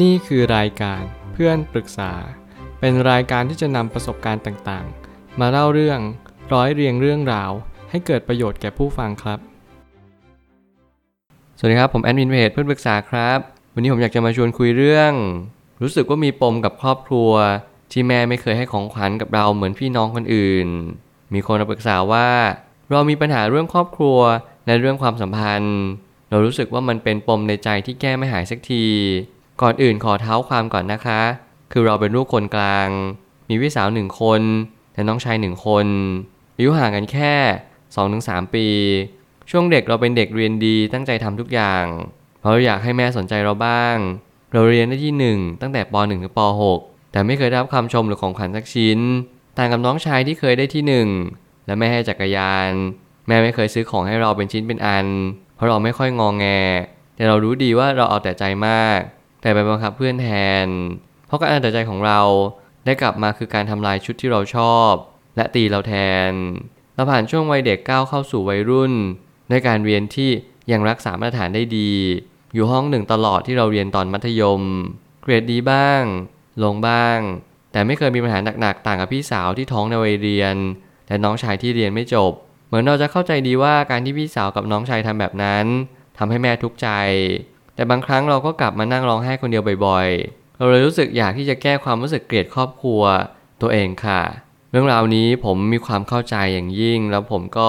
นี่คือรายการเพื่อนปรึกษา เป็นรายการที่จะนำประสบการณ์ต่างๆ มาเล่าเรื่องร้อยเรียงเรื่องราว ให้เกิดประโยชน์แก่ผู้ฟังครับ สวัสดีครับ ผมแอดมินเพจเพื่อนปรึกษาครับ วันนี้ผมอยากจะมาชวนคุยเรื่อง รู้สึกว่ามีปมกับครอบครัว ที่แม่ไม่เคยให้ของขวัญกับเราเหมือนพี่น้องคนอื่น มีคนมาปรึกษาว่า เรามีปัญหาเรื่องครอบครัวและเรื่องความสัมพันธ์ เรารู้สึกว่ามันเป็นปมในใจที่แก้ไม่หายสักที ก่อนอื่นขอเท้าความก่อนนะคะ คือเราเป็นลูกคนกลาง มีพี่สาวหนึ่งคน และน้องชายหนึ่งคนอายุห่างกันแค่ 2-3 ปี ช่วงเด็กเราเป็นเด็กเรียนดีตั้งใจทำทุกอย่าง เพราะเราอยากให้แม่สนใจเราบ้าง เราเรียนได้ที่ 1 ตั้งแต่ป .1 ถึงป .6 แต่ไม่เคยได้รับคำชมหรือของขวัญสักชิ้น ต่างกับน้องชายที่เคยได้ที่ 1 และแม่ให้จักรยาน แม่ไม่เคยซื้อของให้เราเป็นชิ้นเป็นอัน เพราะเราไม่ค่อยงองแง แต่เรารู้ดีว่าเราเอาแต่ใจมาก แต่ไปบังคับเพื่อนแทน เพราะการเอาแต่ใจของเราได้กลับมาคือการทำลายชุดที่เราชอบ และตีเราแทน เราผ่านช่วงวัยเด็กก้าวเข้าสู่วัยรุ่นด้วยการเรียนที่ยังรักษามาตรฐานได้ดี อยู่ห้องหนึ่งตลอดที่เราเรียนตอนมัธยม เกรดดีบ้าง ลงบ้าง แต่ไม่เคยมีปัญหาหนักๆ ต่างกับพี่สาวที่ท้องในวัยเรียน และน้องชายที่เรียนไม่จบ เหมือนเราจะเข้าใจดีว่าการที่พี่สาวกับน้องชายทำแบบนั้นทำให้แม่ทุกข์ใจ แต่บางครั้งเราก็กลับมานั่งร้องไห้คนเดียวบ่อยๆ เราเลยรู้สึกอยากที่จะแก้ความรู้สึกเกลียดครอบครัวตัวเองค่ะ เรื่องราวนี้ผมมีความเข้าใจอย่างยิ่ง แล้วผมก็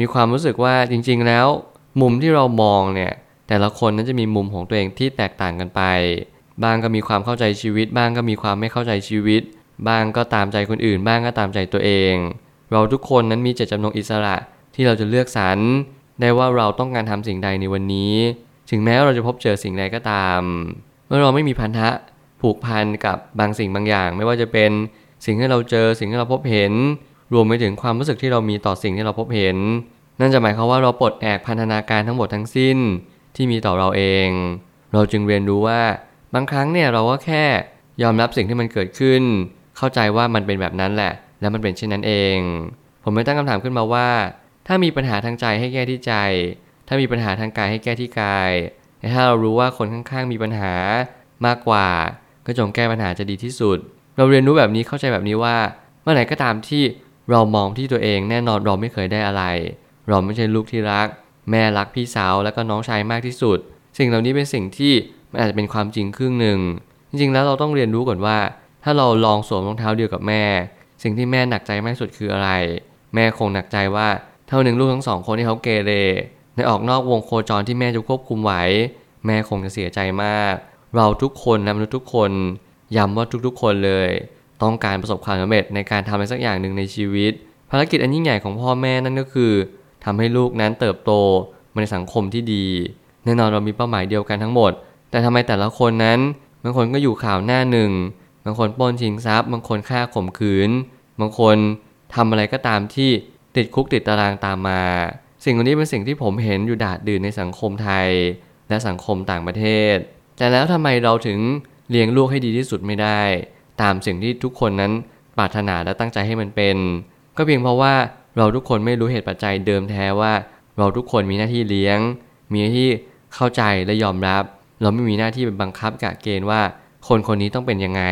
มีความรู้สึกว่าจริง ๆ แล้ว มุมที่เรามองเนี่ยแต่ละคนนั้นจะมีมุมของตัวเองที่แตกต่างกันไปบางก็มีความเข้าใจชีวิต บ้างก็มีความไม่เข้าใจชีวิต บ้างก็ตามใจคนอื่น บ้างก็ตามใจตัวเอง เราทุกคนนั้นมีเจตจำนงอิสระที่เราจะเลือกสรรได้ว่าเราต้องการทำสิ่งใดในวันนี้ ถึงแม้เราจะพบเจอสิ่งใดก็ตาม เมื่อเราไม่มีพันธะผูกพันกับบางสิ่งบางอย่าง ไม่ว่าจะเป็นสิ่งที่เราเจอสิ่งที่เราพบเห็น รวมไปถึงความรู้สึกที่เรามีต่อสิ่งที่เราพบเห็น นั่นจะหมายความว่าเราปลดแอกพันธนาการทั้งหมดทั้งสิ้นที่มีต่อเราเอง เราจึงเรียนรู้ว่าบางครั้งเนี่ยเราก็แค่ยอมรับสิ่งที่มันเกิดขึ้น เข้าใจว่ามันเป็นแบบนั้นแหละ และมันเป็นเช่นนั้นเอง ผมไม่ตั้งคำถามขึ้นมาว่า ถ้ามีปัญหาทางใจให้แก้ที่ใจ ถ้ามีปัญหาทางกายให้แก้ที่กายแต่ถ้าเรารู้ว่าคนข้างๆ มีปัญหามากกว่า ก็จงแก้ปัญหาจะดีที่สุด เราเรียนรู้แบบนี้เข้าใจแบบนี้ว่า เมื่อไหร่ก็ตามที่เรามองที่ตัวเองแน่นอนเราไม่เคยได้อะไร เราไม่ใช่ลูกที่รัก แม่รักพี่สาวแล้วก็น้องชายมากที่สุด สิ่งเหล่านี้เป็นสิ่งที่มันอาจจะเป็นความจริงครึ่งหนึ่ง จริงๆแล้วเราต้องเรียนรู้ก่อนว่า ถ้าเราลองสวมรองเท้าเดียวกับแม่ สิ่งที่แม่หนักใจมากที่สุดคืออะไร แม่คงหนักใจว่าเท่าหนึ่งลูกทั้งสองคนที่เขาเกเร ในออกนอกวงโคจรที่แม่จะควบคุมไหวแม่คงจะเสียใจมาก เราทุกคนนะมนุษย์ทุกคนย้ำว่าทุกๆคนเลย ต้องการประสบความสำเร็จในการทำอะไรสักอย่างหนึ่งในชีวิต ภารกิจอันยิ่งใหญ่ของพ่อแม่นั่นก็คือทำให้ลูกนั้นเติบโตมาในสังคมที่ดี แน่นอนเรามีเป้าหมายเดียวกันทั้งหมด แต่ทำไมแต่ละคนนั้นบางคนก็อยู่ข่าวหน้าหนึ่งบางคนปล้นชิงทรัพย์บางคนฆ่าข่มขืน บางคนทำอะไรก็ตามที่ติดคุกติดตารางตามมา สิ่งเหล่านี้เป็นสิ่งที่ผมเห็นอยู่ดาดดื่นในสังคมไทย และสังคมต่างประเทศ แต่แล้วทำไมเราถึงเลี้ยงลูกให้ดีที่สุดไม่ได้ ตามสิ่งที่ทุกคนนั้นปรารถนาและตั้งใจให้มันเป็น ก็เพียงเพราะว่าเราทุกคนไม่รู้เหตุปัจจัยเดิมแท้ว่า เราทุกคนมีหน้าที่เลี้ยง มีหน้าที่เข้าใจและยอมรับ เราไม่มีหน้าที่เป็นบังคับกะเกณฑ์ว่า คนคนนี้ต้องเป็นยังไง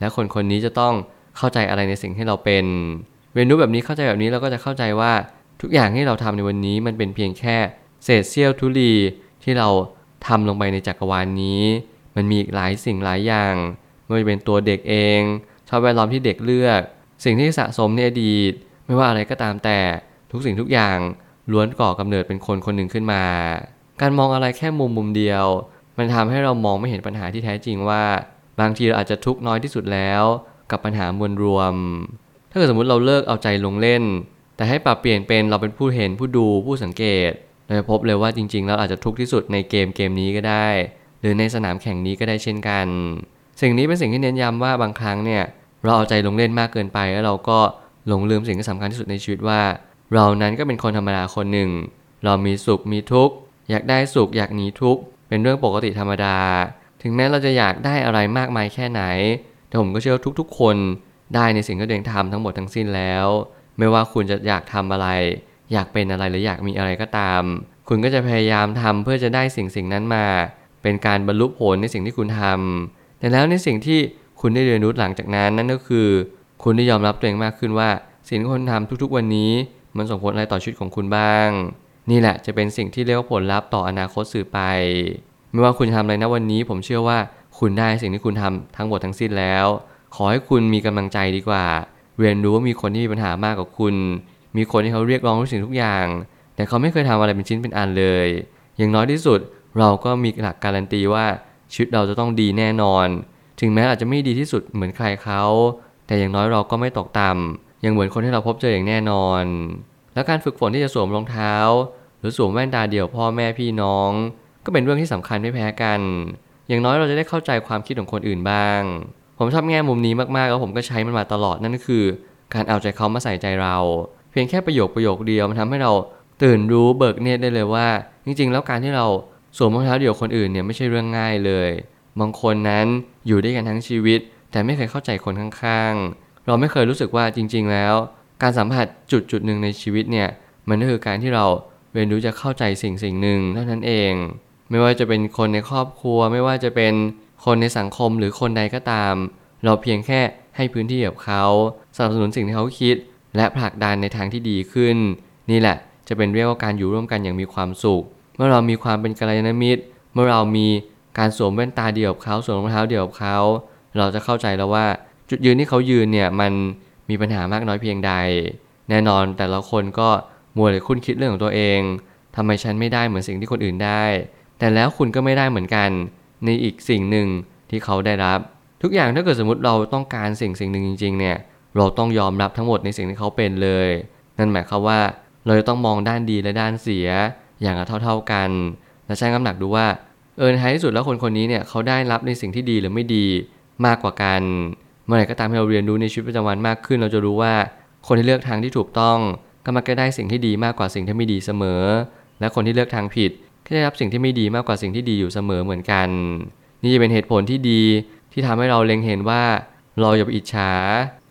และคนคนนี้จะต้องเข้าใจอะไรในสิ่งที่เราเป็น เรียนรู้แบบนี้เข้าใจแบบนี้เราก็จะเข้าใจว่า ทุกอย่างที่เราทำในวันนี้มันเป็นเพียงแค่เศษเสี้ยวทุลีที่เราทำลงไปในจักรวาลนนี้ มันมีอีกหลายสิ่งหลายอย่างไม่ว่าจะเป็นตัวเด็กเองชอบแวดล้อมที่เด็กเลือก สิ่งที่สะสมในอดีต ไม่ว่าอะไรก็ตามแต่ทุกสิ่งทุกอย่างล้วนก่อกำเนิดเป็นคนคนหนึ่งขึ้นมา การมองอะไรแค่มุมมุมเดียว มันทำให้เรามองไม่เห็นปัญหาที่แท้จริงว่า บางทีเราอาจจะทุกข์น้อยที่สุดแล้ว กับปัญหามวลรวม ถ้าเกิดสมมติเราเลิกเอาใจลงเล่น แต่ให้ปรับเปลี่ยนเป็นเราเป็นผู้เห็นผู้ดูผู้สังเกตเราจะพบเลยว่าจริง ๆ แล้วอาจจะทุกข์ที่สุดในเกมเกมนี้ก็ได้ หรือในสนามแข่งนี้ก็ได้เช่นกัน สิ่งนี้เป็นสิ่งที่เน้นย้ำว่าบางครั้งเนี่ยเราเอาใจลงเล่นมากเกินไปแล้วเราก็หลงลืมสิ่งที่สำคัญที่สุดในชีวิตว่า เรานั้นก็เป็นคนธรรมดาคนหนึ่ง เรามีสุขมีทุกข์อยากได้สุขอยากหนีทุกข์เป็นเรื่องปกติธรรมดา ถึงแม้เราจะอยากได้อะไรมากมายแค่ไหน แต่ผมก็เชื่อทุกๆ คนได้ในสิ่งที่ตัวเองทำทั้งหมดทั้งสิ้นแล้ว ไม่ว่าคุณจะอยากทำอะไร อยากเป็นอะไรหรืออยากมีอะไรก็ตาม คุณก็จะพยายามทำเพื่อจะได้สิ่งสิ่งนั้นมา เป็นการบรรลุผลในสิ่งที่คุณทำแต่แล้วในสิ่งที่คุณได้เรียนรู้หลังจากนั้นนั่นก็คือ คุณได้ยอมรับตัวเองมากขึ้นว่า สิ่งที่คุณทำทุกๆ วันนี้ มันส่งผลอะไรต่อชีวิตของคุณบ้าง นี่แหละจะเป็นสิ่งที่เรียกว่าผลลัพธ์ต่ออนาคตสื่อไป ไม่ว่าคุณจะทำอะไรนะวันนี้ ผมเชื่อว่าคุณได้สิ่งที่คุณทำทั้งหมดทั้งสิ้นแล้ว ขอให้คุณมีกำลังใจดีกว่า เรียนรู้ว่ามีคนที่มีปัญหามากกว่าคุณ มีคนที่เขาเรียกร้องทุกสิ่งทุกอย่าง แต่เขาไม่เคยทำอะไรเป็นชิ้นเป็นอันเลย อย่างน้อยที่สุดเราก็มีหลักการันตีว่าชีวิตเราจะต้องดีแน่นอน ถึงแม้อาจจะไม่ดีที่สุดเหมือนใครเขา แต่อย่างน้อยเราก็ไม่ตกต่ำยังเหมือนคนที่เราพบเจออย่างแน่นอน แล้วการฝึกฝนที่จะสวมรองเท้า หรือสวมแว่นตาเดี่ยวพ่อแม่พี่น้อง ก็เป็นเรื่องที่สำคัญไม่แพ้กัน อย่างน้อยเราจะได้เข้าใจความคิดของคนอื่นบ้าง ผมชอบแง่มุมนี้มากๆแล้วผมก็ใช้มันมาตลอดนั่นก็คือ การเอาใจเขามาใส่ใจเรา เพียงแค่ประโยคประโยคเดียวมันทำให้เราตื่นรู้เบิกเนตรได้เลยว่า จริง ๆ แล้วการที่เราสวมรองเท้าเดี่ยวคนอื่นเนี่ยไม่ใช่เรื่องง่ายเลย บางคนนั้นอยู่ด้วยกันทั้งชีวิต แต่ไม่เคยเข้าใจคนข้างๆ เราไม่เคยรู้สึกว่าจริง ๆ แล้ว การสัมผัสจุดจุดหนึ่งในชีวิตเนี่ยมันก็คือการที่เราเรียนรู้จะเข้าใจสิ่งสิ่งหนึ่งเท่านั้นเอง ไม่ว่าจะเป็นคนในครอบครัว ไม่ว่าจะเป็น คนในสังคมหรือคนใดก็ตาม เราเพียงแค่ให้พื้นที่กับเขาสนับสนุนสิ่งที่เขาคิด และผลักดันในทางที่ดีขึ้น นี่แหละจะเป็นเรียกว่าการอยู่ร่วมกันอย่างมีความสุข เมื่อเรามีความเป็นกัลยาณมิตร เมื่อเรามีการสวมแว่นตาเดียวกับเขาสวมรองเท้าเดียวกับเขา เราจะเข้าใจแล้วว่าจุดยืนที่เขายืนเนี่ยมันมีปัญหามากน้อยเพียงใด แน่นอนแต่ละคนก็มัวแต่คุ้นคิดเรื่องของตัวเองทำไมฉันไม่ได้เหมือนสิ่งที่คนอื่นได้ แต่แล้วคุณก็ไม่ได้เหมือนกัน ในอีกสิ่งหนึ่งที่เขาได้รับ ทุกอย่างถ้าเกิดสมมติเราต้องการสิ่งสิ่งหนึ่งจริงๆเนี่ยเราต้องยอมรับทั้งหมดในสิ่งที่เขาเป็นเลย นั่นหมายความว่าเราจะต้องมองด้านดีและด้านเสียอย่างเท่าๆกัน และชั่งน้ำหนักดูว่าเออในท้ายที่สุดแล้วคนคนนี้เนี่ยเขาได้รับในสิ่งที่ดีหรือไม่ดีมากกว่ากัน เมื่อไหร่ก็ตามที่เราเรียนรู้ในชีวิตประจำวันมากขึ้น เราจะรู้ว่าคนที่เลือกทางที่ถูกต้องก็มักจะได้สิ่งที่ดีมากกว่าสิ่งที่ไม่ดีเสมอ และคนที่เลือกทางผิด ก็ได้รับสิ่งที่ไม่ดีมากกว่าสิ่งที่ดีอยู่เสมอเหมือนกัน นี่จะเป็นเหตุผลที่ดีที่ทำให้เราเล็งเห็นว่า เราอย่าไปอิจฉา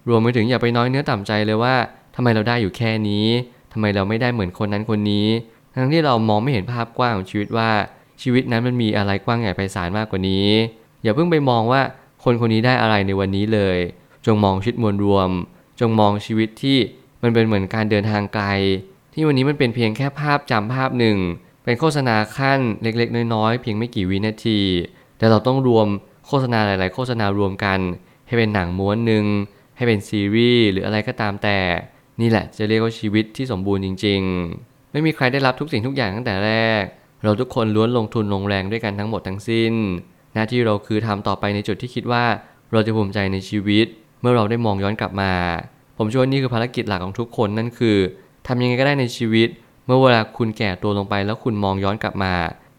รวมไปถึงอย่าไปน้อยเนื้อต่ำใจเลยว่าทำไมเราได้อยู่แค่นี้ทำไมเราไม่ได้เหมือนคนนั้นคนนี้ ทั้งที่เรามองไม่เห็นภาพกว้างของชีวิตว่า ชีวิตนั้นมันมีอะไรกว้างใหญ่ไพศาลมากกว่านี้ อย่าเพิ่งไปมองว่าคนคนนี้ได้อะไรในวันนี้เลย จงมองชีวิตมวลรวม จงมองชีวิตที่มันเป็นเหมือนการเดินทางไกล ที่วันนี้มันเป็นเพียงแค่ภาพจำภาพหนึ่ง เป็นโฆษณาขั้นเล็กๆ น้อยๆ เพียงไม่กี่วินาที แต่เราต้องรวมโฆษณาหลาย ๆ โฆษณารวมกัน ให้เป็นหนังม้วนหนึ่งให้เป็นซีรีส์หรืออะไรก็ตามแต่ นี่แหละจะเรียกว่าชีวิตที่สมบูรณ์จริง ๆ ไม่มีใครได้รับทุกสิ่งทุกอย่างตั้งแต่แรก เราทุกคนล้วนลงทุนลงแรงด้วยกันทั้งหมดทั้งสิ้น หน้าที่เราคือทำต่อไปในจุดที่คิดว่าเราจะภูมิใจในชีวิต เมื่อเราได้มองย้อนกลับมา ผมเชื่อว่านี่คือภารกิจหลักของทุกคนนั่นคือทำยังไงก็ได้ในชีวิต เมื่อเวลาคุณแก่ตัวลงไป แล้วคุณมองย้อนกลับมา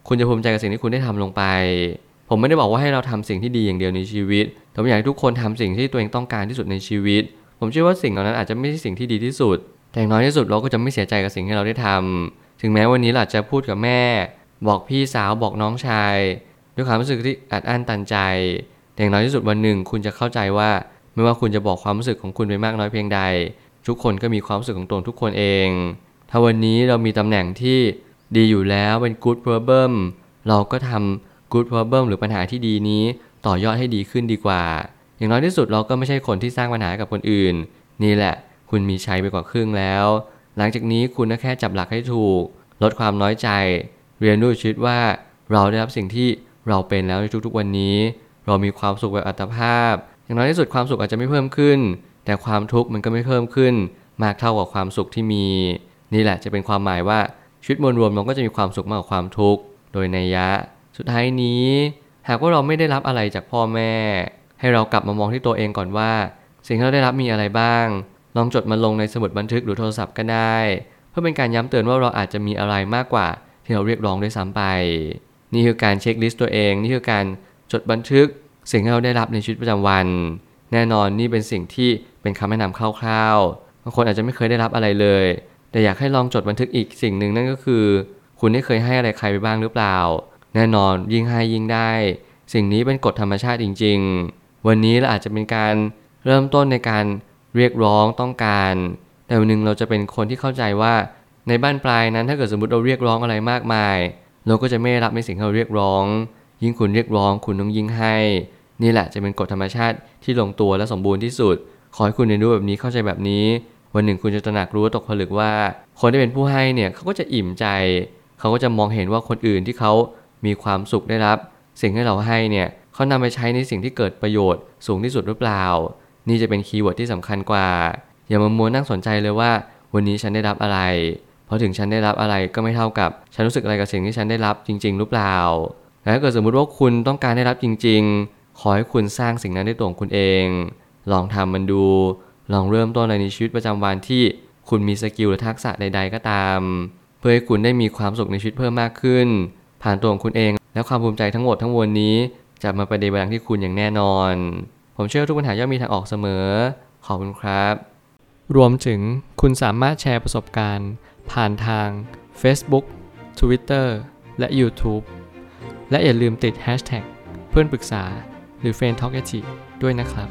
คุณจะภูมิใจกับสิ่งที่คุณได้ทำลงไป ผมไม่ได้บอกว่าให้เราทำสิ่งที่ดีอย่างเดียวในชีวิตแต่ผมอยากให้ทุกคนทำสิ่งที่ตัวเองต้องการที่สุดในชีวิต ผมเชื่อว่าสิ่งเหล่านั้นอาจจะไม่ใช่สิ่งที่ดีที่สุด แต่อย่างน้อยที่สุดเราก็จะไม่เสียใจกับสิ่งที่เราได้ทำถึงแม้วันนี้เราจะพูดกับแม่ บอกพี่สาวบอกน้องชาย ด้วยความรู้สึกที่อัดอั้นตันใจ แต่อย่างน้อยที่สุดวันหนึ่งคุณจะเข้าใจว่า ไม่ว่าคุณจะบอกความรู้สึกของคุณไปมากน้อยเพียงใด ทุกคนก็มีความรู้สึกของตนทุกคนเอง ถ้าวันนี้เรามีตำแหน่งที่ดีอยู่แล้วเป็น good problem เราก็ทำ good problem หรือปัญหาที่ดีนี้ต่อยอดให้ดีขึ้นดีกว่า อย่างน้อยที่สุดเราก็ไม่ใช่คนที่สร้างปัญหากับคนอื่น นี่แหละ คุณมีชัยไปกว่าครึ่งแล้ว หลังจากนี้คุณก็แค่จับหลักให้ถูก ลดความน้อยใจ เรียนรู้ชีวิตว่าเราได้รับสิ่งที่เราเป็นแล้วในทุกๆวันนี้ เรามีความสุขแบบอัตภาพ อย่างน้อยที่สุดความสุขอาจจะไม่เพิ่มขึ้น แต่ความทุกข์มันก็ไม่เพิ่มขึ้น มากเท่ากับความสุขที่มี นี่แหละจะเป็นความหมายว่าชีวิตมวลรวมเราก็จะมีความสุขมากกว่าความทุกข์โดยในยะ สุดท้ายนี้ หากว่าเราไม่ได้รับอะไรจากพ่อแม่ ให้เรากลับมามองที่ตัวเองก่อนว่า สิ่งที่เราได้รับมีอะไรบ้าง ลองจดมันลงในสมุดบันทึกหรือโทรศัพท์ก็ได้ เพื่อเป็นการย้ำเตือนว่าเราอาจจะมีอะไรมากกว่า ที่เราเรียกร้องด้วยซ้ำไป นี่คือการเช็คลิสต์ตัวเอง นี่คือการจดบันทึก สิ่งที่เราได้รับในชีวิตประจำวัน แน่นอนนี่เป็นสิ่งที่เป็นคำแนะนำคร่าวๆบางคนอาจจะไม่เคยได้รับอะไรเลย แต่อยากให้ลองจดบันทึกอีกสิ่งหนึ่งนั่นก็คือ คุณได้เคยให้อะไรใครไปบ้างหรือเปล่า แน่นอนยิ่งให้ยิ่งได้ สิ่งนี้เป็นกฎธรรมชาติจริง ๆ วันนี้เราอาจจะเป็นการเริ่มต้นในการเรียกร้องต้องการ แต่วันหนึ่งเราจะเป็นคนที่เข้าใจว่าในบ้านปลายนั้นถ้าเกิดสมมติเราเรียกร้องอะไรมากมาย เราก็จะไม่รับในสิ่งที่เราเรียกร้อง ยิ่งคุณเรียกร้องคุณต้องยิ่งให้ นี่แหละจะเป็นกฎธรรมชาติที่ลงตัวและสมบูรณ์ที่สุด ขอให้คุณเรียนรู้แบบนี้เข้าใจแบบนี้ วันหนึ่งคุณจะตระหนักรู้ตกผลึกว่า คนที่เป็นผู้ให้เนี่ยเขาก็จะอิ่มใจ เขาก็จะมองเห็นว่าคนอื่นที่เขามีความสุขได้รับ สิ่งที่เราให้เนี่ยเขานำไปใช้ในสิ่งที่เกิดประโยชน์สูงที่สุดหรือเปล่า นี่จะเป็น keyword ที่สำคัญกว่า อย่ามามัวนั่งสนใจเลยว่า วันนี้ฉันได้รับอะไร เพราะถึงฉันได้รับอะไรก็ไม่เท่ากับฉันรู้สึกอะไรกับสิ่งที่ฉันได้รับจริง ๆ หรือเปล่าและถ้าเกิดสมมุติว่าคุณต้องการได้รับจริง ๆ ขอให้คุณสร้างสิ่งนั้นด้วยตัวของคุณเอง ลองทำมันดู ลองเริ่มต้นในชีวิตประจำวันที่คุณมีสกิลหรือทักษะใด ๆ ก็ตาม เพื่อให้คุณได้มีความสุขในชีวิตเพิ่มมากขึ้น ผ่านตัวของคุณเอง และความภูมิใจทั้งหมดทั้งมวลนี้ จะมาประเดบังที่คุณอย่างแน่นอน ผมเชื่อว่าทุกปัญหาย่อมมีทางออกเสมอ ขอบคุณครับ รวมถึงคุณสามารถแชร์ประสบการณ์ ผ่านทาง Facebook Twitter และ YouTube และอย่าลืมติด Hashtag เพื่อนปรึกษาหรือ f r ร e n d t a l k a ด้วยนะครับ